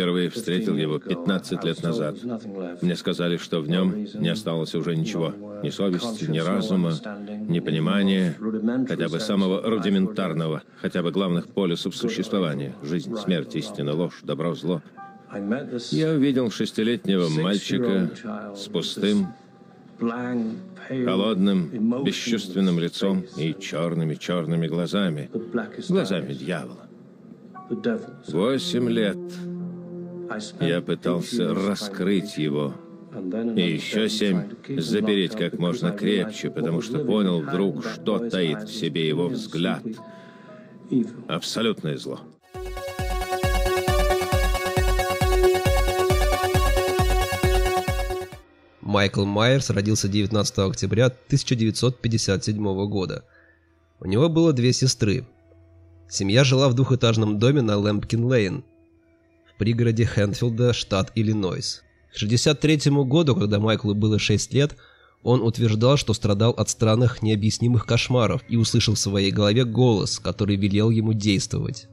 Впервые встретил его 15 лет назад. Мне сказали, что в нем не осталось уже ничего. Ни совести, ни разума, ни понимания, хотя бы самого рудиментарного, хотя бы главных полюсов существования. Жизнь, смерть, истина, ложь, добро, зло. Я увидел шестилетнего мальчика с пустым, холодным, бесчувственным лицом и черными-черными глазами, глазами дьявола. Восемь лет я пытался раскрыть его, и еще семь запереть как можно крепче, потому что понял вдруг, что таит в себе его взгляд. Абсолютное зло. Майкл Майерс родился 19 октября 1957 года. У него было две сестры. Семья жила в двухэтажном доме на Лэмпкин-Лейн, пригороде Хэнфилда, штат Иллинойс. К 63 году, когда Майклу было 6 лет, он утверждал, что страдал от странных необъяснимых кошмаров и услышал в своей голове голос, который велел ему действовать.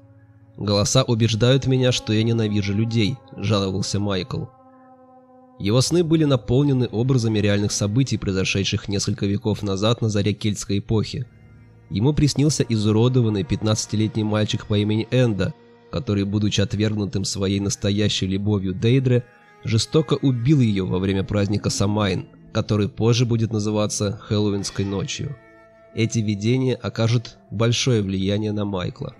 «Голоса убеждают меня, что я ненавижу людей», – жаловался Майкл. Его сны были наполнены образами реальных событий, произошедших несколько веков назад на заре кельтской эпохи. Ему приснился изуродованный 15-летний мальчик по имени Энда, который, будучи отвергнутым своей настоящей любовью Дейдре, жестоко убил ее во время праздника Самайн, который позже будет называться Хэллоуинской ночью. Эти видения окажут большое влияние на Майкла.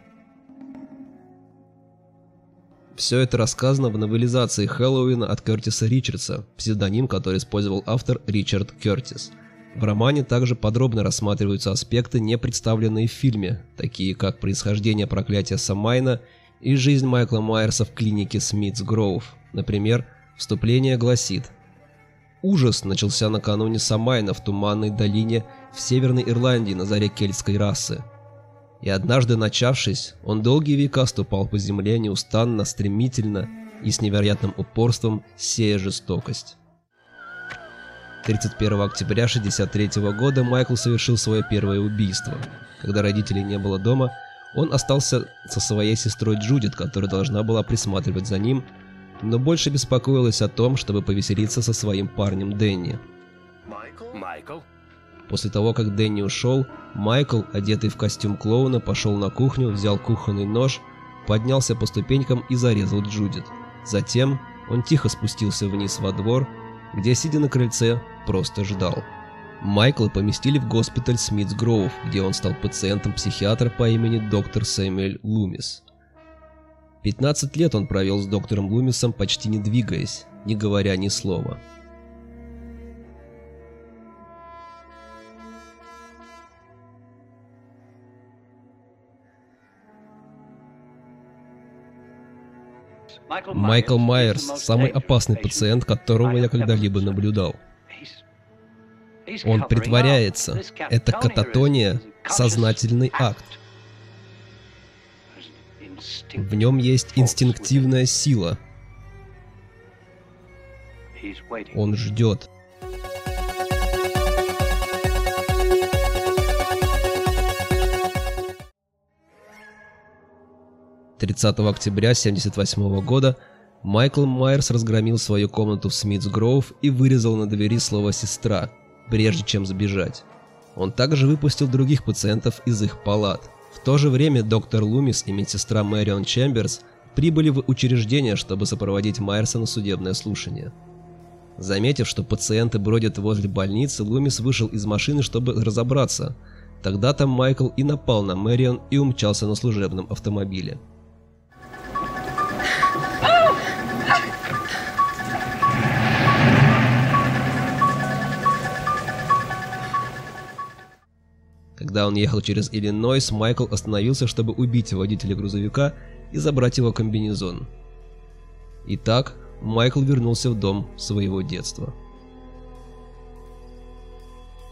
Все это рассказано в новелизации Хэллоуина от Кертиса Ричардса, псевдоним, который использовал автор Ричард Кертис. В романе также подробно рассматриваются аспекты, не представленные в фильме, такие как происхождение проклятия Самайна и жизнь Майкла Майерса в клинике Смитс Гроув. Например, вступление гласит Ужас начался накануне Самайна в Туманной долине в Северной Ирландии на заре кельтской расы. И однажды начавшись, он долгие века ступал по земле неустанно, стремительно и с невероятным упорством сея жестокость. 31 октября 1963 года Майкл совершил свое первое убийство. Когда родителей не было дома, он остался со своей сестрой Джудит, которая должна была присматривать за ним, но больше беспокоилась о том, чтобы повеселиться со своим парнем Дэнни. Майкл? После того, как Дэнни ушел, Майкл, одетый в костюм клоуна, пошел на кухню, взял кухонный нож, поднялся по ступенькам и зарезал Джудит. Затем он тихо спустился вниз во двор, где, сидя на крыльце, просто ждал. Майкла поместили в госпиталь Смитс Гроув, где он стал пациентом психиатра по имени доктор Сэмюэль Лумис. 15 лет он провел с доктором Лумисом, почти не двигаясь, не говоря ни слова. Майкл Майерс – самый опасный пациент, которого я когда-либо наблюдал. Он притворяется. Это кататония – сознательный акт. В нем есть инстинктивная сила. Он ждет. 30 октября 1978 года Майкл Майерс разгромил свою комнату в Смитс Гроув и вырезал на двери слово «сестра», прежде чем сбежать. Он также выпустил других пациентов из их палат. В то же время доктор Лумис и медсестра Мэрион Чемберс прибыли в учреждение, чтобы сопроводить Майерса на судебное слушание. Заметив, что пациенты бродят возле больницы, Лумис вышел из машины, чтобы разобраться. Тогда-то Майкл и напал на Мэрион и умчался на служебном автомобиле. Когда он ехал через Иллинойс, Майкл остановился, чтобы убить водителя грузовика и забрать его комбинезон. Итак, Майкл вернулся в дом своего детства.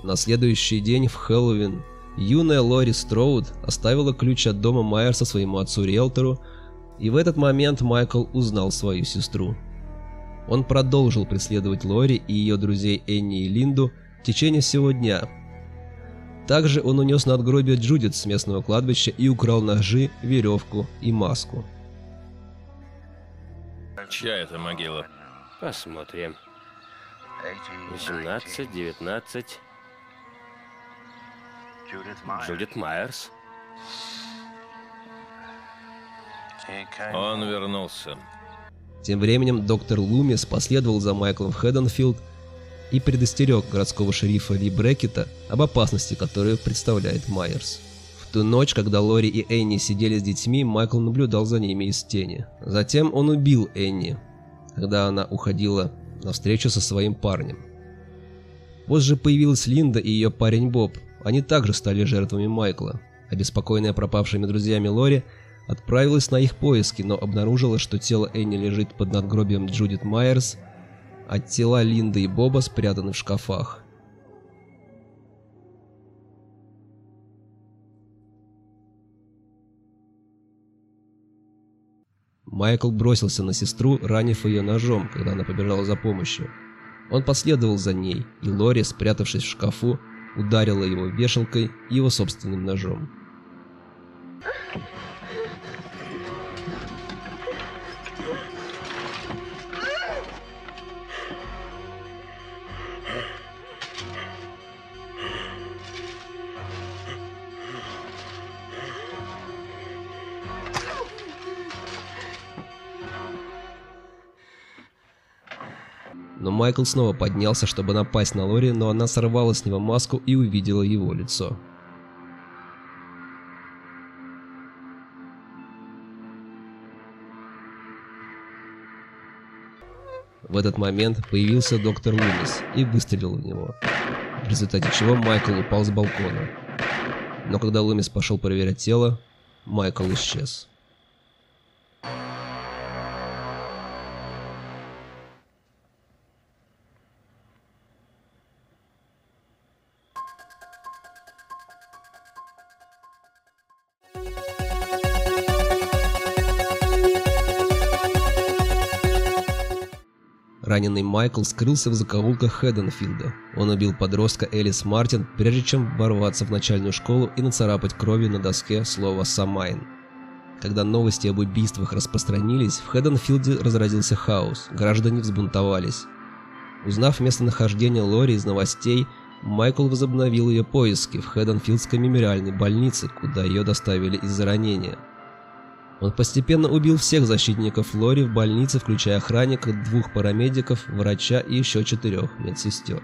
На следующий день в Хэллоуин юная Лори Строуд оставила ключ от дома Майерса своему отцу-риэлтору, и в этот момент Майкл узнал свою сестру. Он продолжил преследовать Лори и ее друзей Энни и Линду в течение всего дня, также он унес надгробие Джудит с местного кладбища и украл ножи, веревку и маску. Чья это могила? Посмотрим. 18, 19. Джудит Майерс. Он вернулся. Тем временем доктор Лумис последовал за Майклом в Хэдденфилд и предостерег городского шерифа Ли Брекета об опасности, которую представляет Майерс. В ту ночь, когда Лори и Энни сидели с детьми, Майкл наблюдал за ними из тени. Затем он убил Энни, когда она уходила на встречу со своим парнем. Позже появилась Линда и ее парень Боб. Они также стали жертвами Майкла. Обеспокоенная пропавшими друзьями Лори отправилась на их поиски, но обнаружила, что тело Энни лежит под надгробием Джудит Майерс, а тела Линды и Боба спрятаны в шкафах. Майкл бросился на сестру, ранив ее ножом, когда она побежала за помощью. Он последовал за ней, и Лори, спрятавшись в шкафу, ударила его вешалкой и его собственным ножом. Но Майкл снова поднялся, чтобы напасть на Лори, но она сорвала с него маску и увидела его лицо. В этот момент появился доктор Лумис и выстрелил в него, в результате чего Майкл упал с балкона. Но когда Лумис пошел проверять тело, Майкл исчез. Раненый Майкл скрылся в закоулках Хэдденфилда. Он убил подростка Элис Мартин, прежде чем ворваться в начальную школу и нацарапать кровью на доске слово «Самайн». Когда новости об убийствах распространились, в Хэдденфилде разразился хаос, граждане взбунтовались. Узнав местонахождение Лори из новостей, Майкл возобновил ее поиски в Хэдденфилдской мемориальной больнице, куда ее доставили из-за ранения. Он постепенно убил всех защитников Лори в больнице, включая охранника, двух парамедиков, врача и еще четырех медсестер.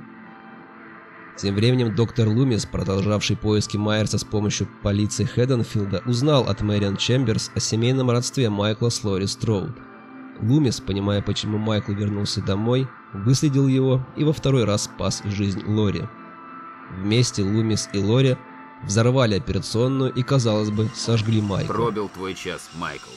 Тем временем доктор Лумис, продолжавший поиски Майерса с помощью полиции Хэдденфилда, узнал от Мэриан Чемберс о семейном родстве Майкла с Лори Строуд. Лумис, понимая, почему Майкл вернулся домой, выследил его и во второй раз спас жизнь Лори. Вместе Лумис и Лори взорвали операционную и, казалось бы, сожгли Майкла. Пробил твой час, Майкл.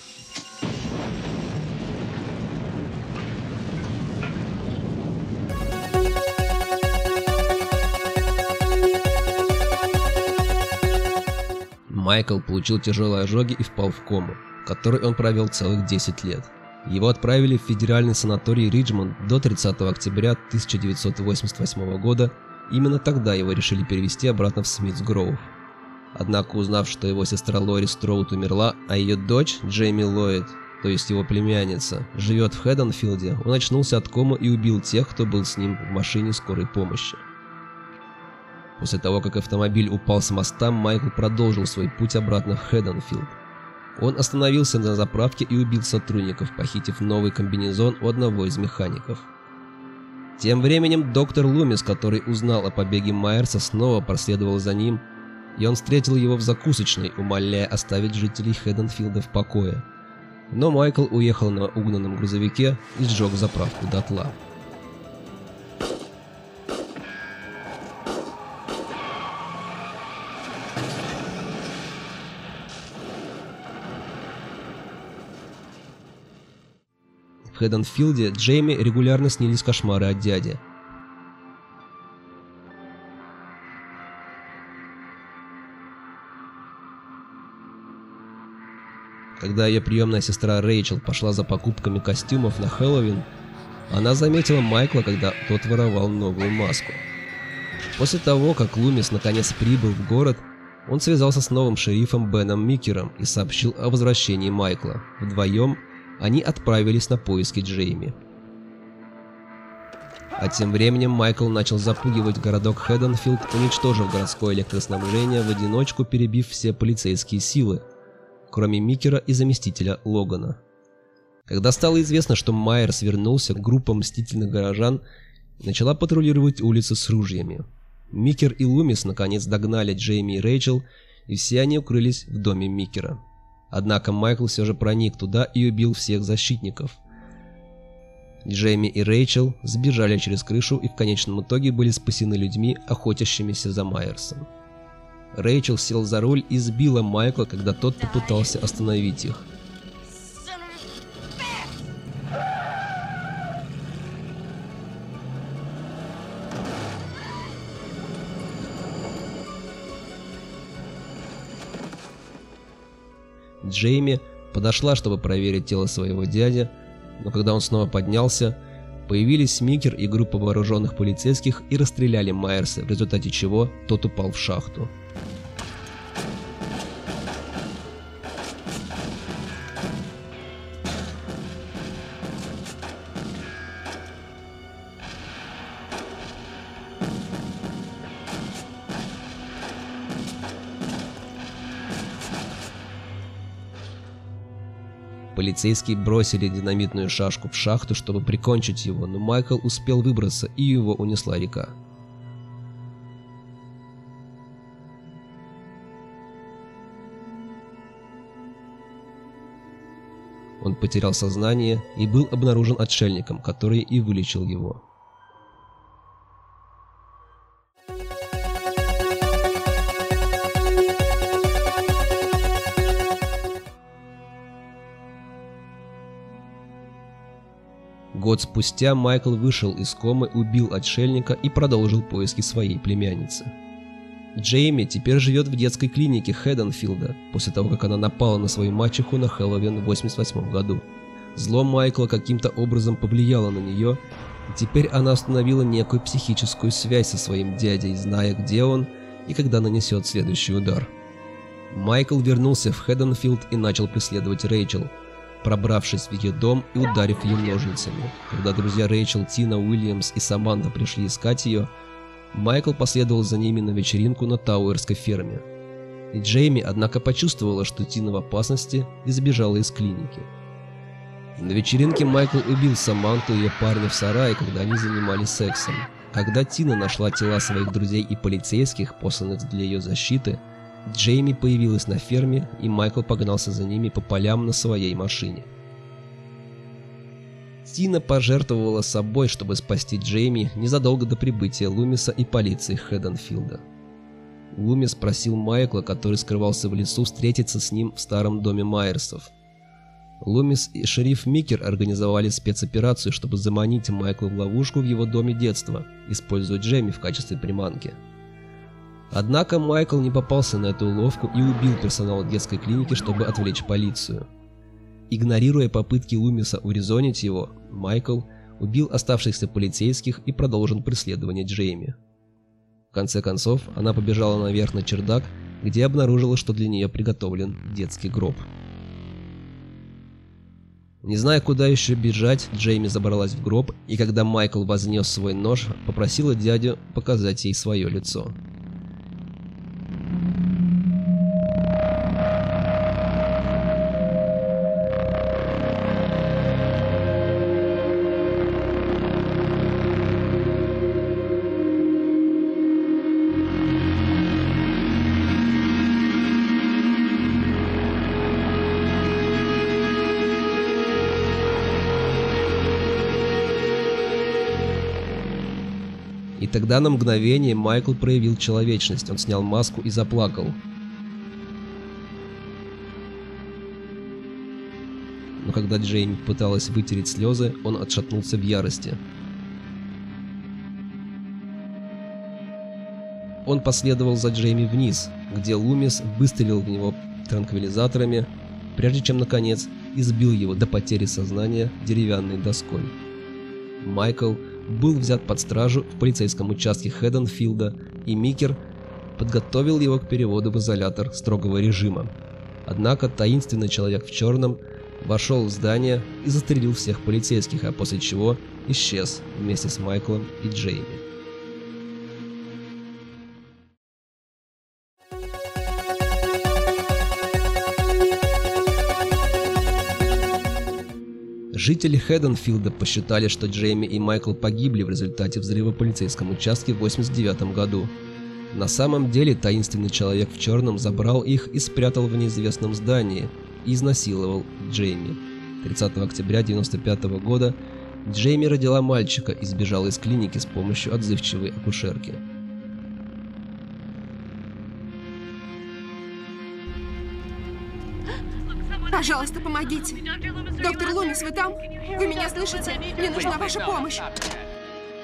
Майкл получил тяжелые ожоги и впал в кому, в которой он провел целых 10 лет. Его отправили в федеральный санаторий Риджмонд до 30 октября 1988 года. Именно тогда его решили перевести обратно в Смитс-Гроув. Однако, узнав, что его сестра Лори Строуд умерла, а ее дочь, Джейми Ллойд, то есть его племянница, живет в Хэдденфилде, он очнулся от комы и убил тех, кто был с ним в машине скорой помощи. После того, как автомобиль упал с моста, Майкл продолжил свой путь обратно в Хэдденфилд. Он остановился на заправке и убил сотрудников, похитив новый комбинезон у одного из механиков. Тем временем доктор Лумис, который узнал о побеге Майерса, снова проследовал за ним, и он встретил его в закусочной, умоляя оставить жителей Хэдденфилда в покое. Но Майкл уехал на угнанном грузовике и сжег заправку дотла. В Хэдденфилде Джейми регулярно снились кошмары от дяди. Когда ее приемная сестра Рэйчел пошла за покупками костюмов на Хэллоуин, она заметила Майкла, когда тот воровал новую маску. После того, как Лумис наконец прибыл в город, он связался с новым шерифом Беном Микером и сообщил о возвращении Майкла. Вдвоем они отправились на поиски Джейми. А тем временем Майкл начал запугивать городок Хэдденфилд, уничтожив городское электроснабжение в одиночку, перебив все полицейские силы, кроме Микера и заместителя Логана. Когда стало известно, что Майерс вернулся, группа мстительных горожан начала патрулировать улицы с ружьями. Микер и Лумис наконец догнали Джейми и Рэйчел, и все они укрылись в доме Микера. Однако Майкл все же проник туда и убил всех защитников. Джейми и Рэйчел сбежали через крышу и в конечном итоге были спасены людьми, охотящимися за Майерсом. Рэйчел сел за руль и сбила Майкла, когда тот попытался остановить их. Джейми подошла, чтобы проверить тело своего дяди, но когда он снова поднялся, появились Микер и группа вооруженных полицейских и расстреляли Майерса, в результате чего тот упал в шахту. Полицейские бросили динамитную шашку в шахту, чтобы прикончить его, но Майкл успел выбраться, и его унесла река. Он потерял сознание и был обнаружен отшельником, который и вылечил его. Год спустя Майкл вышел из комы, убил отшельника и продолжил поиски своей племянницы. Джейми теперь живет в детской клинике Хэдденфилда, после того, как она напала на свою мачеху на Хэллоуин в 88 году. Зло Майкла каким-то образом повлияло на нее, и теперь она установила некую психическую связь со своим дядей, зная, где он и когда нанесет следующий удар. Майкл вернулся в Хэдденфилд и начал преследовать Рэйчел – пробравшись в ее дом и ударив ее ножницами. Когда друзья Рэйчел, Тина, Уильямс и Саманта пришли искать ее, Майкл последовал за ними на вечеринку на Тауэрской ферме. И Джейми, однако, почувствовала, что Тина в опасности и сбежала из клиники. На вечеринке Майкл убил Саманту и ее парня в сарае, когда они занимались сексом. Когда Тина нашла тела своих друзей и полицейских, посланных для ее защиты, Джейми появилась на ферме, и Майкл погнался за ними по полям на своей машине. Тина пожертвовала собой, чтобы спасти Джейми незадолго до прибытия Лумиса и полиции Хэдденфилда. Лумис просил Майкла, который скрывался в лесу, встретиться с ним в старом доме Майерсов. Лумис и шериф Микер организовали спецоперацию, чтобы заманить Майкла в ловушку в его доме детства, используя Джейми в качестве приманки. Однако Майкл не попался на эту уловку и убил персонал детской клиники, чтобы отвлечь полицию. Игнорируя попытки Лумиса урезонить его, Майкл убил оставшихся полицейских и продолжил преследование Джейми. В конце концов, она побежала наверх на чердак, где обнаружила, что для нее приготовлен детский гроб. Не зная, куда еще бежать, Джейми забралась в гроб, и когда Майкл вознес свой нож, попросила дядю показать ей свое лицо. Тогда на мгновение Майкл проявил человечность. Он снял маску и заплакал. Но когда Джейми пыталась вытереть слезы, он отшатнулся в ярости. Он последовал за Джейми вниз, где Лумис выстрелил в него транквилизаторами, прежде чем, наконец, избил его до потери сознания деревянной доской. Майкл был взят под стражу в полицейском участке Хэдденфилда, и Микер подготовил его к переводу в изолятор строгого режима. Однако таинственный человек в черном вошел в здание и застрелил всех полицейских, а после чего исчез вместе с Майклом и Джейми. Жители Хэдденфилда посчитали, что Джейми и Майкл погибли в результате взрыва в полицейском участке в 1989 году. На самом деле таинственный человек в черном забрал их и спрятал в неизвестном здании и изнасиловал Джейми. 30 октября 1995 года Джейми родила мальчика и сбежала из клиники с помощью отзывчивой акушерки. Пожалуйста, помогите. Доктор Лумис, вы там? Вы меня слышите? Мне нужна ваша помощь.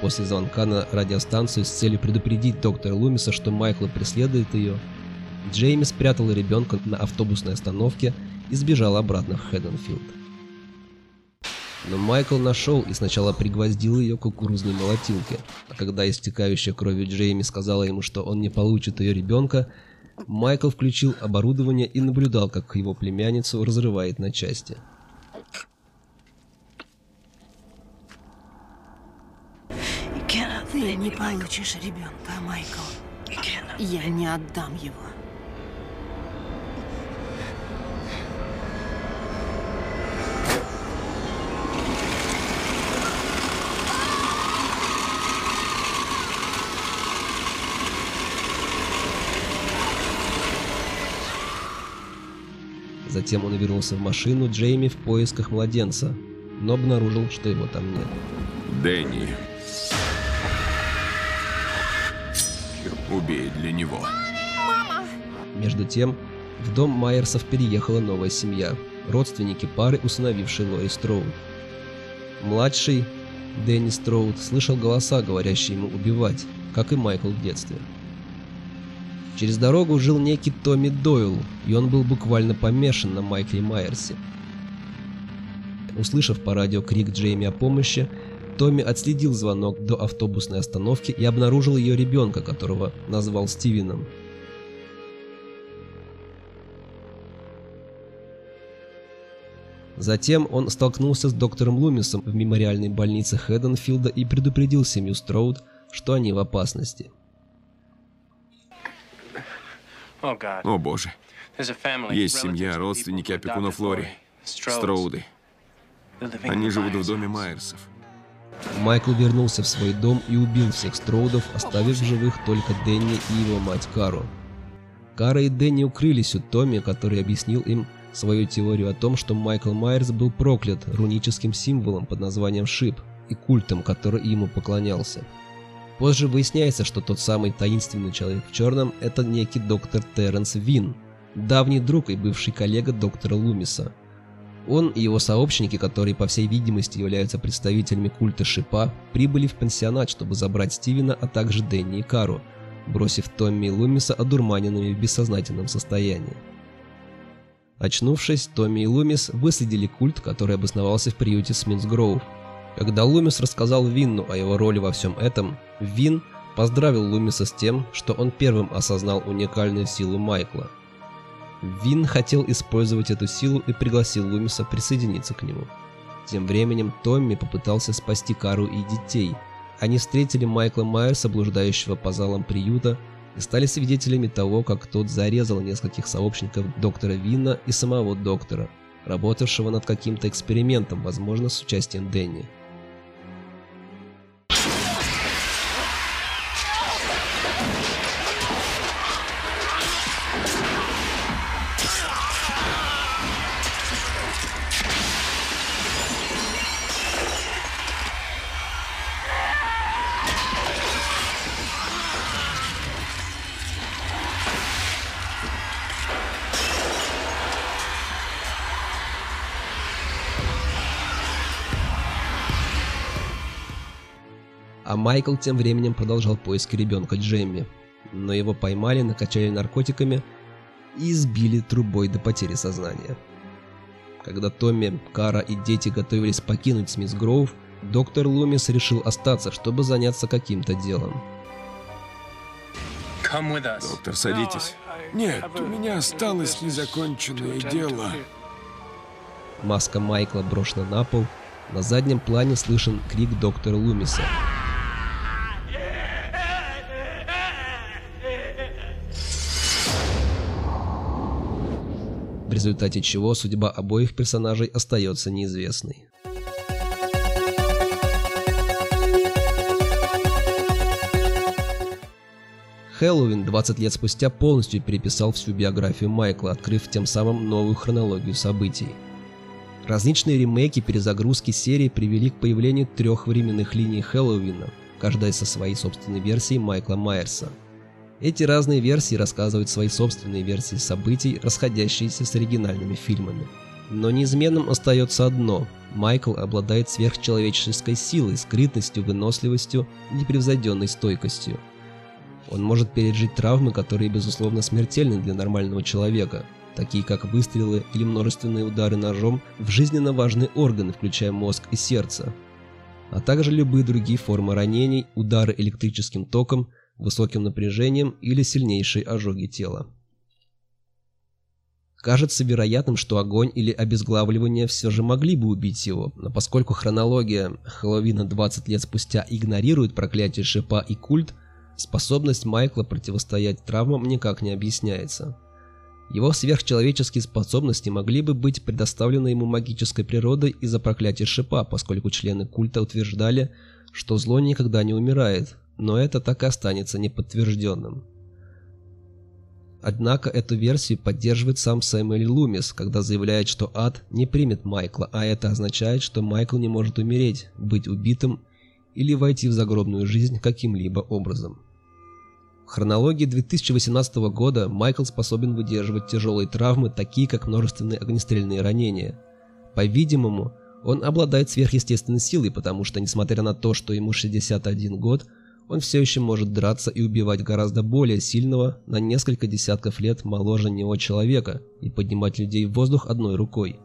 После звонка на радиостанцию с целью предупредить доктора Лумиса, что Майкла преследует ее, Джейми спрятала ребенка на автобусной остановке и сбежал обратно в Хэдденфилд. Но Майкл нашел и сначала пригвоздил ее к кукурузной молотилке, а когда истекающая кровью Джейми сказала ему, что он не получит ее ребенка, Майкл включил оборудование и наблюдал, как его племянницу разрывает на части. Ты не получишь ребенка, Майкл. Я не отдам его. Затем он вернулся в машину Джейми в поисках младенца, но обнаружил, что его там нет. Дэнни. Убей для него. Между тем, в дом Майерсов переехала новая семья, родственники пары, усыновившей Лори Строуд. Младший, Дэнни Строуд, слышал голоса, говорящие ему убивать, как и Майкл в детстве. Через дорогу жил некий Томми Дойл, и он был буквально помешан на Майкле Майерсе. Услышав по радио крик Джейми о помощи, Томми отследил звонок до автобусной остановки и обнаружил ее ребенка, которого назвал Стивеном. Затем он столкнулся с доктором Лумисом в мемориальной больнице Хэдденфилда и предупредил семью Строуд, что они в опасности. О боже. Есть семья, родственники опекунов Лори. Строуды. Они живут в доме Майерсов. Майкл вернулся в свой дом и убил всех Строудов, оставив в живых только Дэнни и его мать Кару. Кара и Дэнни укрылись у Томми, который объяснил им свою теорию о том, что Майкл Майерс был проклят руническим символом под названием Шип и культом, который ему поклонялся. Позже выясняется, что тот самый таинственный человек в черном – это некий доктор Терренс Вин, давний друг и бывший коллега доктора Лумиса. Он и его сообщники, которые по всей видимости являются представителями культа Шипа, прибыли в пансионат, чтобы забрать Стивена, а также Дэнни и Кару, бросив Томми и Лумиса одурманенными в бессознательном состоянии. Очнувшись, Томми и Лумис выследили культ, который обосновался в приюте Смитсгроув. Когда Лумис рассказал Винну о его роли во всем этом, Вин поздравил Лумиса с тем, что он первым осознал уникальную силу Майкла. Вин хотел использовать эту силу и пригласил Лумиса присоединиться к нему. Тем временем Томми попытался спасти Кару и детей. Они встретили Майкла Майерса, блуждающего по залам приюта, и стали свидетелями того, как тот зарезал нескольких сообщников доктора Винна и самого доктора, работавшего над каким-то экспериментом, возможно, с участием Дэнни. Майкл тем временем продолжал поиски ребенка Джемми, но его поймали, накачали наркотиками и избили трубой до потери сознания. Когда Томми, Кара и дети готовились покинуть Смис Гроув, доктор Лумис решил остаться, чтобы заняться каким-то делом. Доктор, садитесь. Нет, у меня осталось незаконченное дело. Маска Майкла брошена на пол. На заднем плане слышен крик доктора Лумиса. В результате чего судьба обоих персонажей остается неизвестной. Хэллоуин 20 лет спустя полностью переписал всю биографию Майкла, открыв тем самым новую хронологию событий. Различные ремейки, перезагрузки серии привели к появлению трех временных линий Хэллоуина, каждая со своей собственной версией Майкла Майерса. Эти разные версии рассказывают свои собственные версии событий, расходящиеся с оригинальными фильмами. Но неизменным остается одно – Майкл обладает сверхчеловеческой силой, скрытностью, выносливостью непревзойденной стойкостью – он может пережить травмы, которые, безусловно, смертельны для нормального человека, такие как выстрелы или множественные удары ножом в жизненно важные органы, включая мозг и сердце, а также любые другие формы ранений, удары электрическим током, высоким напряжением или сильнейшие ожоги тела. Кажется вероятным, что огонь или обезглавливание все же могли бы убить его, но поскольку хронология Хэллоуина 20 лет спустя игнорирует проклятие шипа и культ, Способность Майкла противостоять травмам никак не объясняется. Его сверхчеловеческие способности могли бы быть предоставлены ему магической природой из-за проклятия шипа, поскольку члены культа утверждали, что зло никогда не умирает, но это так и останется неподтвержденным. Однако эту версию поддерживает сам Сэмюэль Лумис, когда заявляет, что ад не примет Майкла, а это означает, что Майкл не может умереть, быть убитым или войти в загробную жизнь каким-либо образом. В хронологии 2018 года Майкл способен выдерживать тяжелые травмы, такие как множественные огнестрельные ранения. По-видимому, он обладает сверхъестественной силой, потому что, несмотря на то, что ему 61 год, он все еще может драться и убивать гораздо более сильного, на несколько десятков лет моложе него человека и поднимать людей в воздух одной рукой.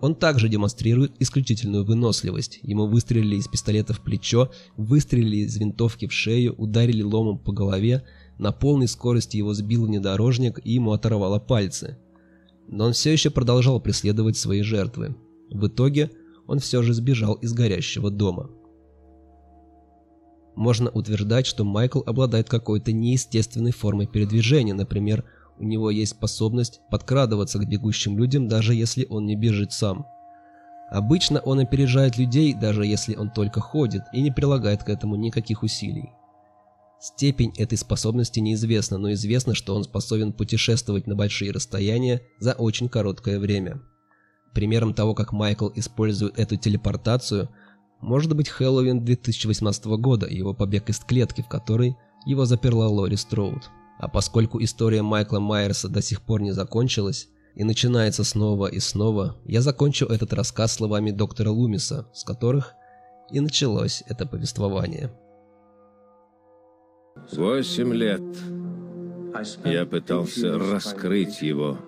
Он также демонстрирует исключительную выносливость. Ему выстрелили из пистолета в плечо, выстрелили из винтовки в шею, ударили ломом по голове, на полной скорости его сбил внедорожник и ему оторвало пальцы. Но он все еще продолжал преследовать свои жертвы. В итоге он все же сбежал из горящего дома. Можно утверждать, что Майкл обладает какой-то неестественной формой передвижения, например, у него есть способность подкрадываться к бегущим людям, даже если он не бежит сам. Обычно он опережает людей, даже если он только ходит, и не прилагает к этому никаких усилий. Степень этой способности неизвестна, но известно, что он способен путешествовать на большие расстояния за очень короткое время. Примером того, как Майкл использует эту телепортацию, может быть Хэллоуин 2018 года и его побег из клетки, в которой его заперла Лори Строуд. А поскольку история Майкла Майерса до сих пор не закончилась и начинается снова и снова, я закончу этот рассказ словами доктора Лумиса, с которых и началось это повествование. Восемь лет я пытался раскрыть его.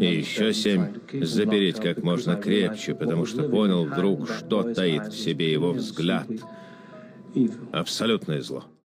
И еще семь запереть как можно крепче, потому что понял вдруг, что таит в себе его взгляд. Абсолютное зло.